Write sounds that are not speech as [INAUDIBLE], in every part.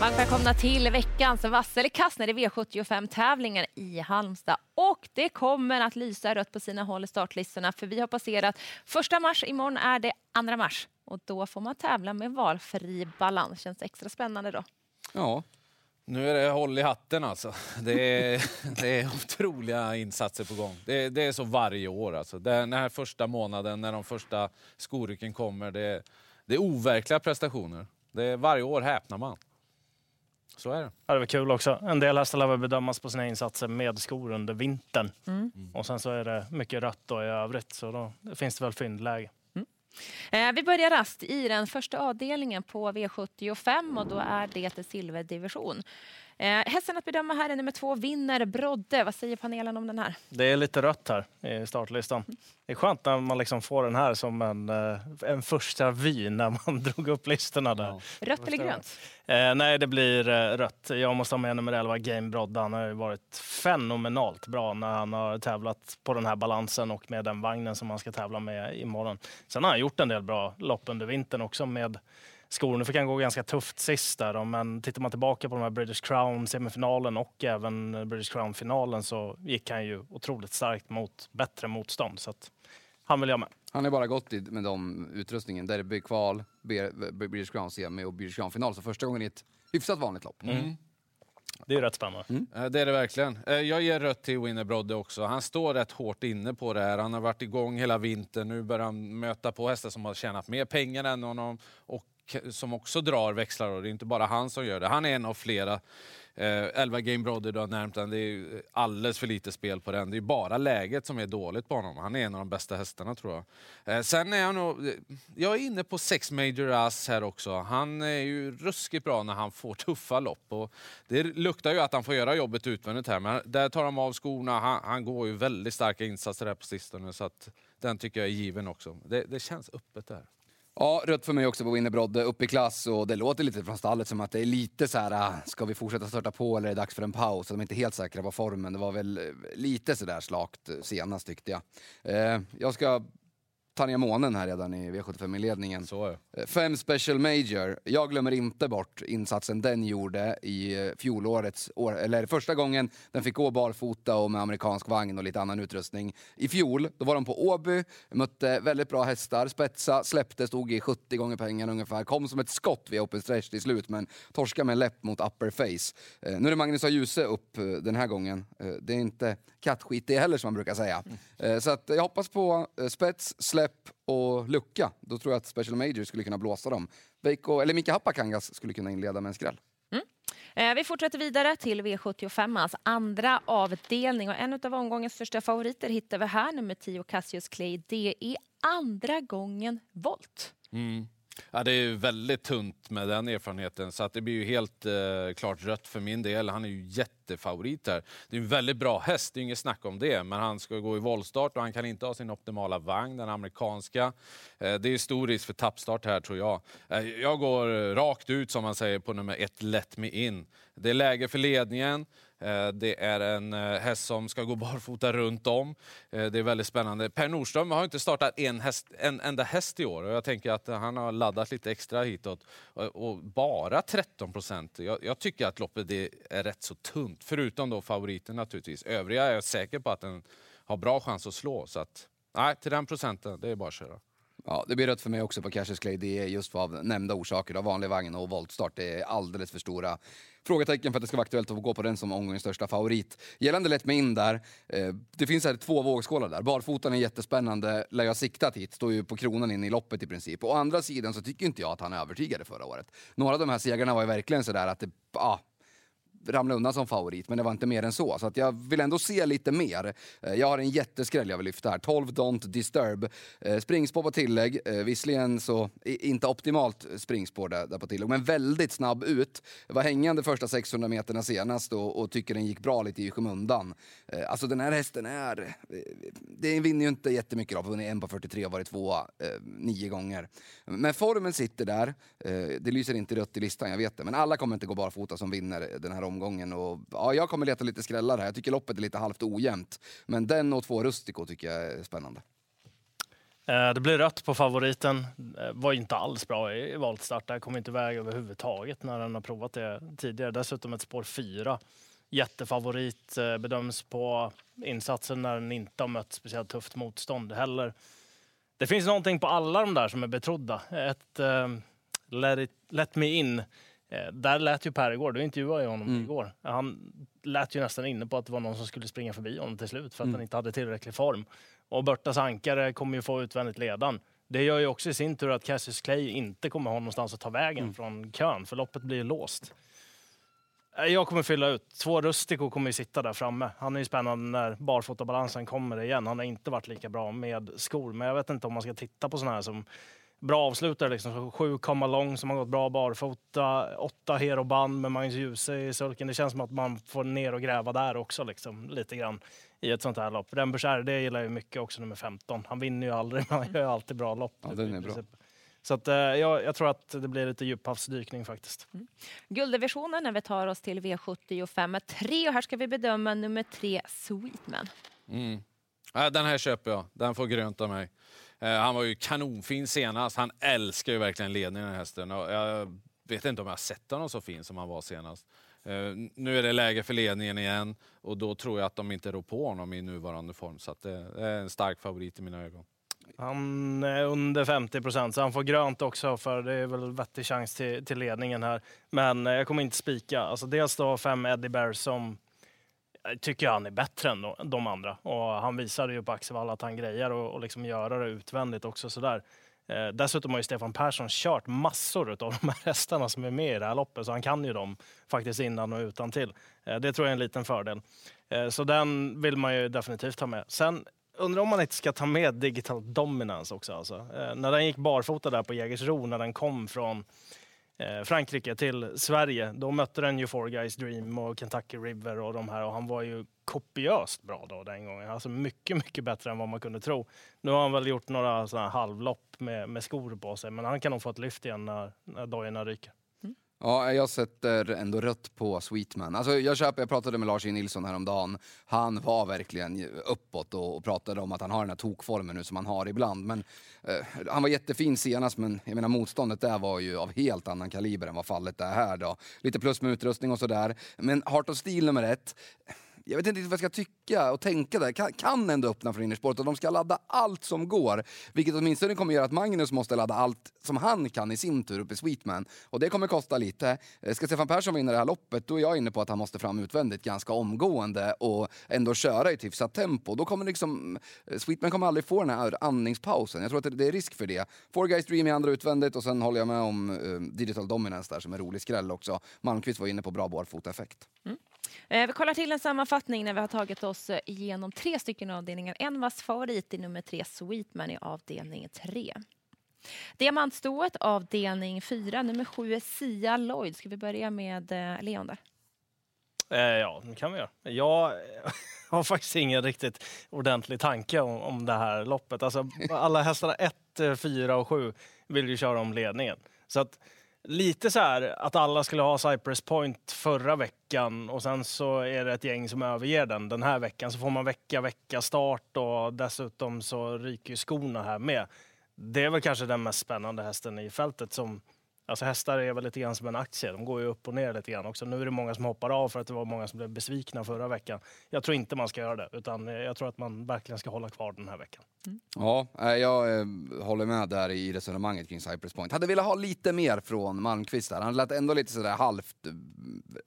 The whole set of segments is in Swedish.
Varmt välkomna till veckans vasselkast när det är V75-tävlingar i Halmstad. Och det kommer att lysa rött på sina håll i startlistorna för vi har passerat första mars, imorgon är det andra mars. Och då får man tävla med valfri balans. Känns det extra spännande då? Ja, Nu är det håll i hatten alltså. [LAUGHS] Det är, det är otroliga insatser på gång. Det, det är så varje år alltså. Den här första månaden när de första skorycken kommer, det, det är overkliga prestationer. Det är, varje år häpnar man. Så är det. Ja, det var kul också. En del hästar lär bedömas på sina insatser med skor under vintern. Och sen så är det mycket rött då i övrigt, så då finns det väl fyndläge. Eh, vi börjar rast i den första avdelningen på V75 och då är det silverdivision. Eh, hästen att bedöma här är nummer två, Vinner Brodde. Vad säger panelen om den här? Det är lite rött här i startlistan. Det är skönt när man liksom får den här som en, eh, en första vy när man [LAUGHS] drog upp listorna där. Rött eller grönt? Eh, nej, det blir eh, rött. Jag måste ha med nummer 11, Game Brodde. Han har ju varit fenomenalt bra när han har tävlat på den här balansen och med den vagnen som han ska tävla med imorgon. Sen har han gjort en del bra lopp under vintern också med skor. Nu fick han gå ganska tufft sist där, då, men tittar man tillbaka på de här British Crown-semifinalen och även British Crown-finalen så gick han ju otroligt starkt mot bättre motstånd. Så att han vill jag med. han har bara gått i, med de utrustningen. Derby, kval, B- B- British Crown semi och British Crown final. Så första gången i ett hyfsat vanligt lopp. Det är ju rätt spännande. Eh, Det är det verkligen. Eh, Jag ger rött till Winner Brodde också. Han står rätt hårt inne på det här. Han har varit igång hela vintern. Nu börjar han möta på hästar som har tjänat mer pengar än honom och som också drar växlar. Och det är inte bara han som gör det. Han är en av flera. Eh, 11 Game Brother, du har nämnt den. Det är alldeles för lite spel på den. Det är bara läget som är dåligt på honom. Han är en av de bästa hästarna tror jag. Eh, sen är jag nog... Eh, jag är inne på sex Major Ass här också. Han är ju ruskigt bra när han får [LAUGHS] tuffa lopp. Och det luktar ju att han får göra jobbet utvändigt här, men där tar de av skorna. Han, han går ju väldigt starka insatser här på sistone, så att den tycker jag är given också. Det, det känns öppet där. Ja, rött för mig också på Winnerbrodde. Upp i klass och det låter lite från stallet som att det är lite så här, äh, ska vi fortsätta starta på eller är det dags för en paus? De är inte helt säkra på formen. Det var väl äh, lite sådär slakt äh, senast tyckte jag. Eh, jag ska ta ner månen här redan i V75-inledningen. Så är det. Eh, Fem Special Major. Jag glömmer inte bort insatsen den gjorde i eh, fjolårets år, eller första gången den fick gå barfota och med amerikansk vagn och lite annan utrustning. I fjol, då var de på Åby, mötte väldigt bra hästar, spetsa, släppte, stod i 70 gånger pengarna ungefär, kom som ett skott vid open stretch till slut, men torska med en läpp mot upper face. Eh, nu är det Magnus A. Djuse upp den här gången. Det är inte kattskit det heller som man brukar säga. Eh, så att jag hoppas på spets, släpp och lucka. Då tror jag att Special Major skulle kunna blåsa dem. Veikko, eller Mika Hapakangas skulle kunna inleda med en skräll. Eh, vi fortsätter vidare till V75, alltså andra avdelning. Och en av omgångens största favoriter hittar vi här, nummer 10 Cassius Clay. Det är andra gången volt. Ja, det är ju väldigt tunt med den erfarenheten, så att det blir ju helt eh, klart rött för min del. Han är ju jättefavorit här. Det är en väldigt bra häst, det är inget snack om det, men han ska gå i voltstart och han kan inte ha sin optimala vagn, den amerikanska. Eh, det är stor risk för tappstart här tror jag. Eh, jag går rakt ut som man säger på nummer ett, Let Me In. Det är läge för ledningen. Eh, det är en eh, häst som ska gå [LAUGHS] barfota runt om. Eh, det är väldigt spännande. Per Nordström har inte startat en, häst, en enda häst i år och jag tänker att han har laddat lite extra hitåt. Och, bara 13 procent. Jag, jag tycker att loppet är rätt så tunt, förutom då favoriten naturligtvis. Övriga är jag säker på att den har bra chans att slå. Så att, nej, till den procenten, det är bara att köra. Ja, det blir rött för mig också på Cassius Clay. Det är just av nämnda orsaker. Av vanlig vagn och voltstart. Det är alldeles för stora frågetecken för att det ska vara aktuellt att gå på den som omgångens största favorit. Gällande Let med in där. Eh, det finns här två vågskålar där. Barfotan är jättespännande. Lär jag siktat hit. Står ju på kronan in i loppet i princip. Å andra sidan så tycker inte jag att han övertygade förra året. Några av de här segrarna var ju verkligen sådär att det... Ah, ramla undan som favorit, men det var inte mer än så. Så att jag vill ändå se lite mer. Eh, jag har en jätteskräll jag vill lyfta här. 12 Don't Disturb. Eh, springspår på tillägg. Eh, visserligen så inte optimalt springspår där, där på tillägg, men väldigt snabb ut. Var hängande första 600 meterna senast och, och tycker den gick bra lite i skymundan. Alltså den här hästen är... Den vinner ju inte jättemycket av. Vunnit en på 43 och varit tvåa nio gånger. Men formen sitter där. Det lyser inte rött i listan, jag vet det. Men alla kommer inte gå barfota som vinner den här omgången. Och, ja, jag kommer leta lite skrällar här. Jag tycker loppet är lite halvt ojämnt. Men den och två Rustico tycker jag är spännande. Eh, det blir rött på favoriten. Eh, var inte alls bra i valstart. Det kom inte iväg överhuvudtaget när den har provat det tidigare. Dessutom ett spår 4. Jättefavorit. Eh, bedöms på insatsen när den inte har mött speciellt tufft motstånd heller. Det finns någonting på alla de där som är betrodda. Ett uh, let, it, let me in. Uh, där lät ju Per igår, du intervjuade honom mm. igår. Han lät ju nästan inne på att det var någon som skulle springa förbi honom till slut för att mm. han inte hade tillräcklig form. Och Börtas ankare kommer ju få utvändigt ledan. Det gör ju också i sin tur att Cassius Clay inte kommer ha någonstans att ta vägen mm. från kön, för loppet blir låst. Eh, jag kommer fylla ut. Två Rustico kommer ju sitta där framme. Han är ju spännande när barfotabalansen kommer igen. Han har inte varit lika bra med skor, men jag vet inte om man ska titta på sådana här som bra avslutare. Liksom. Sju Come Along som har gått bra barfota, åtta Hero Band med Magnus Djuse i sulken. Det känns som att man får ner och gräva där också, liksom, lite grann i ett sånt här lopp. Rembers det gillar jag mycket också, nummer 15. Han vinner ju aldrig, [LAUGHS] men han gör alltid bra lopp. Ja, den är bra. Så att, eh, jag, jag, tror att det blir lite djuphavsdykning faktiskt. Mm. Gulddivisionen när vi tar oss till V75 3 och här ska vi bedöma nummer 3 Sweetman. Mm. Ja, den här köper jag. Den får grönt av mig. Eh, han var ju kanonfin senast. Han älskar ju verkligen ledningen den här hästen. Och jag vet inte om jag har sett honom så fin som han var senast. Eh, nu är det läge för ledningen igen och då tror jag att de inte rår på honom i nuvarande form. Så det är en stark favorit i mina ögon. Han är under 50 procent, så han får grönt också för det är väl vettig chans till, till ledningen här. Men eh, jag kommer inte spika. Alltså dels då fem Eddie Bear som Eh, jag tycker han är bättre än de andra. Och han visade ju på Axevalla att han grejer och, och liksom göra det utvändigt också. Sådär. Eh, dessutom har ju Stefan Persson kört massor av [LAUGHS] de här hästarna som är med i det här loppet, så han kan ju dem faktiskt innan och utan till. Eh, det tror jag är en liten fördel. Eh, så den vill man ju definitivt ha med. Sen undrar om man inte ska ta med Digital Dominance också. Alltså. Eh, när den gick barfota där på Jägersro, när den kom från Eh, Frankrike till Sverige, då mötte den ju Four Guys Dream och Kentucky River och de här och han var ju kopiöst bra då den gången. Alltså mycket, mycket bättre än vad man kunde tro. Nu har han väl gjort några sådana halvlopp med, med skor på sig, men han kan nog få ett lyft igen när, när dojorna ryker. Ja, jag sätter ändå rött på Sweetman. Alltså, jag, köper, jag pratade med Lars E. Nilsson häromdagen. Han var verkligen uppåt och, och, pratade om att han har den här tokformen nu som han har ibland. Men, eh, han var jättefin senast, men jag menar, motståndet där var ju av helt annan kaliber än vad fallet är här. Då. Lite plus med utrustning och sådär. Men Heart of Steel nummer ett jag vet inte vad jag ska tycka och tänka där. Kan, kan ändå öppna för innerspåret och de ska ladda allt som går. Vilket åtminstone kommer göra att Magnus måste ladda allt som han kan i sin tur uppe i Sweetman. Och det kommer kosta lite. Eh, ska Stefan Persson vinna det här loppet då är jag inne på att han måste fram utvändigt ganska omgående och ändå köra i ett hyfsat tempo. Då kommer liksom, eh, Sweetman kommer aldrig få den här andningspausen. Jag tror att det är risk för det. Four Guys Dream i andra utvändigt och sen håller jag med om uh, Digital Dominance där som är rolig skräll också. Malmqvist var inne på bra barfota-effekt. Mm. Eh, vi kollar till en sammanfattning när vi har tagit oss eh, igenom tre stycken avdelningar. En vass favorit i nummer tre, Sweetman i avdelning tre. Diamantstoet avdelning fyra, nummer sju, Sia Lloyd. Ska vi börja med eh, Leon där? Eh, ja, det kan vi göra. Jag [LAUGHS] har faktiskt ingen riktigt ordentlig tanke om, om det här loppet. Alltså, alla hästarna 1, 4 och 7 vill ju köra om ledningen. Så att lite så här att alla skulle ha Cypress Point förra veckan och sen så är det ett gäng som överger den den här veckan. Så får man vecka, vecka start och dessutom så ryker ju skorna här med. Det är väl kanske den mest spännande hästen i fältet som Alltså hästar är väl lite grann som en aktie, de går ju upp och ner lite grann också. Nu är det många som hoppar av för att det var många som blev besvikna förra veckan. Jag tror inte man ska göra det, utan jag tror att man verkligen ska hålla kvar den här veckan. Mm. Ja, jag eh, håller med där i resonemanget kring Cypress Point. Hade velat ha lite mer från Malmqvist där. Han lät ändå lite sådär halvt eh,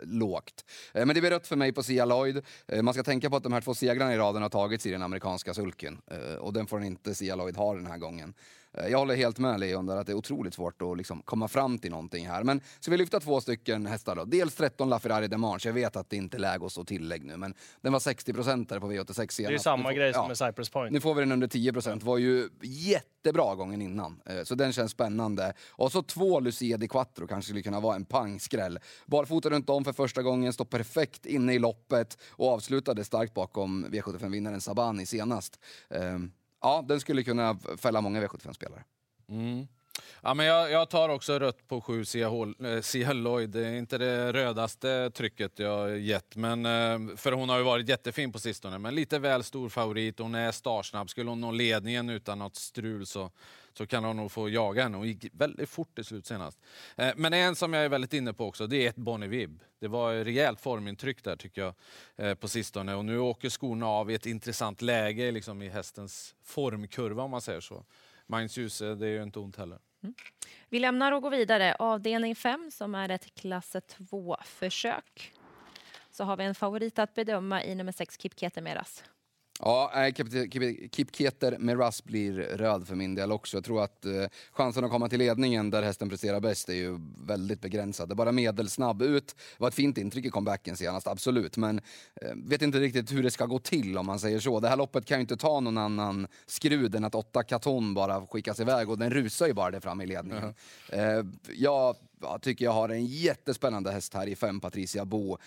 lågt. Eh, men det blir rött för mig på Sia Lloyd. Man ska tänka på att de här två segrarna i raden har tagits i den amerikanska sulken. Och den får inte Sia Lloyd ha den här gången. Eh, jag håller helt med Leon där att det är otroligt svårt att liksom komma fram till någonting här. Men så vi lyfta två stycken hästar då. Dels 13 LaFerrari Demange. Jag vet att det inte är läge att stå tillägg nu, men den var 60 procent på V86 senast. Det är samma får, grej som ja, med Cypress Point. Nu får vi den under 10 procent. var ju jättebra gången innan. Eh, så den känns spännande. Och så två Lucia di Quattro kanske skulle kunna vara en pangskräll. Barfota runt om för första gången, står perfekt inne i loppet och avslutade starkt bakom V75-vinnaren Sabani senast. Ehm, ja, den skulle kunna fälla många V75-spelare. Mm. Ja, men jag, jag tar också rött på sju CH eh, Lloyd. Det är inte det rödaste trycket jag gett. Men, eh, för hon har ju varit jättefin på sistone. Men lite väl stor favorit. Hon är startsnabb. Skulle hon nå ledningen utan något strul så, så kan hon nog få jaga henne. Hon gick väldigt fort i slut senast. Eh, men en som jag är väldigt inne på också, det är ett Bonnie Vibb. Det var ett rejält formintryck där tycker jag på sistone. Och nu åker skorna av i ett intressant läge liksom i hästens formkurva om man säger så. Magnus Djuse, det är ju inte ont heller. Mm. Vi lämnar och går vidare. Avdelning 5 som är ett klass 2-försök. Så har vi en favorit att bedöma i nummer 6, Kip Ketemeras. Ja, nej, Kip, Kip, Kip Keter med Russ blir röd för min del också. Jag tror att eh, chansen att komma till ledningen där hästen presterar bäst är ju väldigt begränsad. Det är bara medelsnabb ut. Det var ett fint intryck i comebacken senast, absolut. Men eh, vet inte riktigt hur det ska gå till om man säger så. Det här loppet kan ju inte ta någon annan skrud än att åtta katon bara skickas iväg och den rusar ju bara där fram i ledningen. Eh, jag, jag tycker jag har en jättespännande häst här i fem Patricia Bo.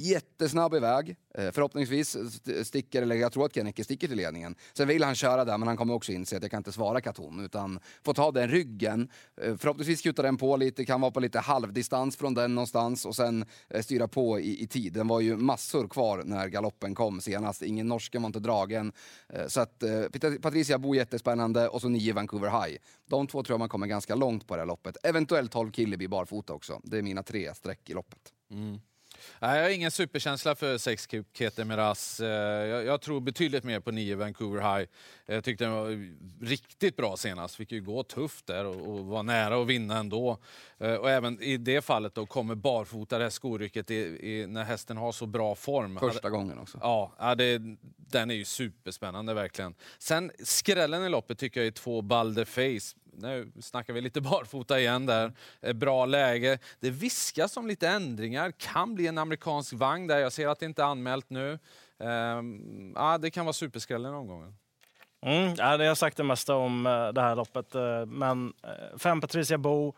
Jättesnabb iväg. Eh, förhoppningsvis sticker, eller jag tror att Kenneke sticker till ledningen. Sen vill han köra där, men han kommer också inse att jag kan inte svara Katon, utan får ta den ryggen. Eh, förhoppningsvis kutar den på lite, kan vara på lite halvdistans från den någonstans och sen eh, styra på i, i tid. Den var ju massor kvar när galoppen kom senast. Ingen norsken var inte dragen. Så att Patricia Bo jättespännande och så nio Vancouver High. De två tror jag man kommer ganska långt på det här loppet. Eventuellt 12 Killeby barfota också. Det är mina tre streck i loppet. Mm. Nej, jag har ingen superkänsla för sex Keter Miraz. Eh, Jag, jag tror betydligt mer på nio Vancouver High. Jag tyckte den var riktigt bra senast. Fick ju gå tufft där och, och var nära att vinna ändå. Eh, Och även i det fallet då kommer barfota det här skorycket i, i, när hästen har så bra form. Första gången också. Ja, ja det, den är ju superspännande verkligen. Sen skrällen i loppet tycker jag är två Balder Face. Nu snackar vi lite [LAUGHS] barfota igen där. Eh, bra läge. Det viskas om lite ändringar. Kan bli en amerikansk vagn där. Jag ser att det inte är anmält nu. Ehm, ah, det kan vara superskrällen omgången. Mm, ja, det har sagt det mesta om eh, det här loppet. Eh, men fem Patricia Bo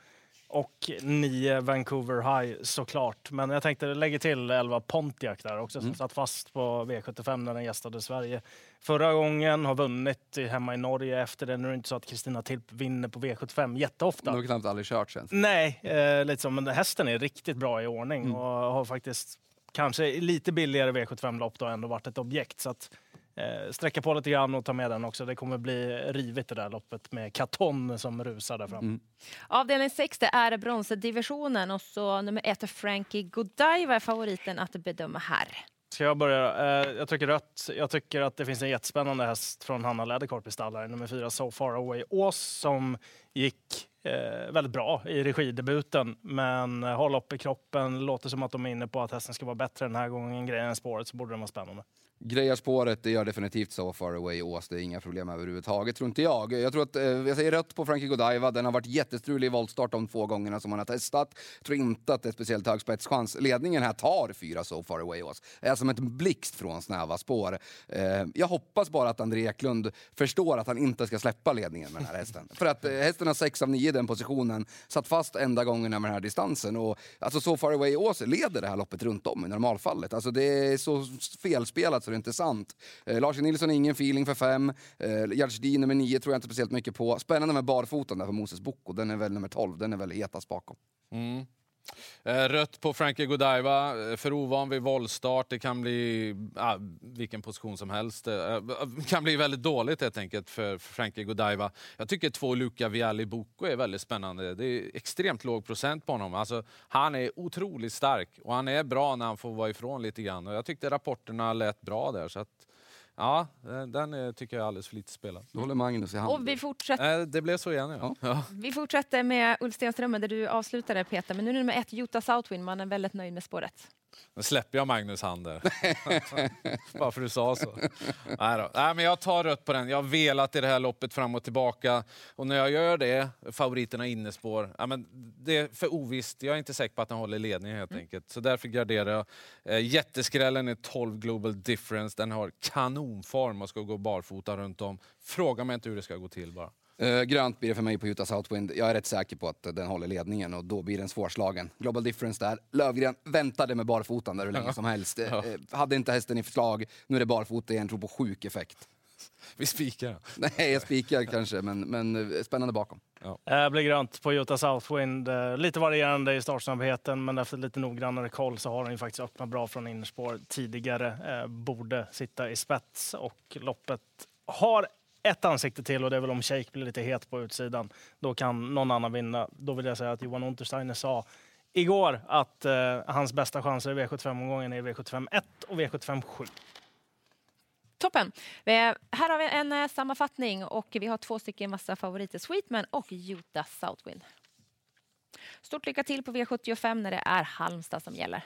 och nio Vancouver High såklart. Men jag tänkte lägga till 11 Pontiac där också som satt fast på V75 när den gästade Sverige. Förra gången har vunnit hemma i Norge efter det. Nu är det inte så att Kristina Tilp vinner på V75 jätteofta. De har knappt aldrig kört sen. Nej, eh, lite så. Men hästen är riktigt bra i ordning och har faktiskt kanske lite billigare V75-lopp då ändå varit ett objekt. Så att sträcka på lite grann och ta med den också. Det kommer bli rivigt det där loppet med Katon som rusar där fram. Avdelning 6 det är bronsdivisionen och så nummer 1 Frankie Godiva är favoriten att bedöma här. Ska jag börja? Eh, jag tycker rött. Jag tycker att det finns en jättespännande häst från Hanna Läderkorp i stallar, nummer fyra So Far Away Ås, som gick eh, väldigt bra i regidebuten, men har lopp i kroppen. Låter som att de är inne på att hästen ska vara bättre den här gången. Grejen än spåret så borde den vara spännande. Grejar spåret, det gör definitivt so far away Ås. Det är inga problem överhuvudtaget, tror inte jag. Jag tror att, eh, jag säger rött på Frankie Godiva. Den har varit jättestrulig i voltstart de två gångerna som han har testat. Tror inte att det är speciellt hög spetschans. Ledningen här tar fyra so far away Ås. Är som ett blixt från snäva spår. Eh, jag hoppas bara att André Eklund förstår att han inte ska släppa ledningen med den här hästen. För att eh, hästen har sex av nio i den positionen. Satt fast enda gångerna med den här distansen. Och, alltså so far away Ås leder det här loppet runt om i normalfallet. Alltså det är så felspelat så det är inte sant. Eh, Lars Nilsson ingen feeling för fem. Eh, Gärdsdin nummer nio tror jag inte speciellt mycket på. Spännande med barfoten där för Moses Boko, Den är väl nummer 12. Den är väl hetast bakom. Mm. Eh, rött på Frankie Godiva, eh, för ovan vid våldstart. Det kan bli ah, vilken position som helst. Det kan bli väldigt dåligt helt enkelt för Frankie Godiva. Jag tycker två Luca Vialli Boko är väldigt spännande. Det är extremt låg procent på honom. Alltså, han är otroligt stark och han är bra när han får vara ifrån lite grann. Och jag tyckte rapporterna lät bra där. Så att, ja, eh, den eh, tycker jag är alldeles för lite spelad. Då håller Magnus i hand. Och vi fortsätter, Eh, Det blev så igen ja. ja. vi fortsätter med Ulf Stenström där du avslutade Peter. Men nu är nummer 1 Jota Southwind. Man är väldigt nöjd med spåret. Nu släpper jag Magnus hand där. [LAUGHS] Bara för du sa så. Nej, då. Nej, men jag tar rött på den. Jag har velat i det här loppet fram och tillbaka. Och när jag gör det, favoriterna innespår, ja, men det är för ovisst. Jag är inte säker på att den håller ledningen helt enkelt. Så därför garderar jag. Eh, jätteskrällen är 12 Global Difference. Den har kanonform och ska gå barfota runt om. Fråga mig inte hur det ska gå till bara. Eh, grönt blir det för mig på Utah Southwind. Jag är rätt säker på att den håller ledningen och då blir den svårslagen. Global difference där. Lövgren väntade med barfotan där hur länge som helst. Eh, hade inte hästen i förslag. Nu är det barfota igen, tror på sjuk effekt. [LAUGHS] Vi spikar. Nej, jag spikar kanske, men, men spännande bakom. Eh, blir grönt på Utah Southwind. Lite varierande i startsnabbheten, men efter lite noggrannare koll så har den ju faktiskt öppnat bra från innerspår tidigare. Borde sitta i spets och loppet har ett ansikte till och det är väl om Shake blir lite het på utsidan. Då kan någon annan vinna. Då vill jag säga att Johan Untersteiner sa igår att eh, hans bästa chanser i V75-omgången är V75 1 och V75 7. Toppen. Eh, här har vi en eh, sammanfattning och vi har två stycken massa favoriter. Sweetman och Utah Southwind. Stort lycka till på V75 när det är Halmstad som gäller.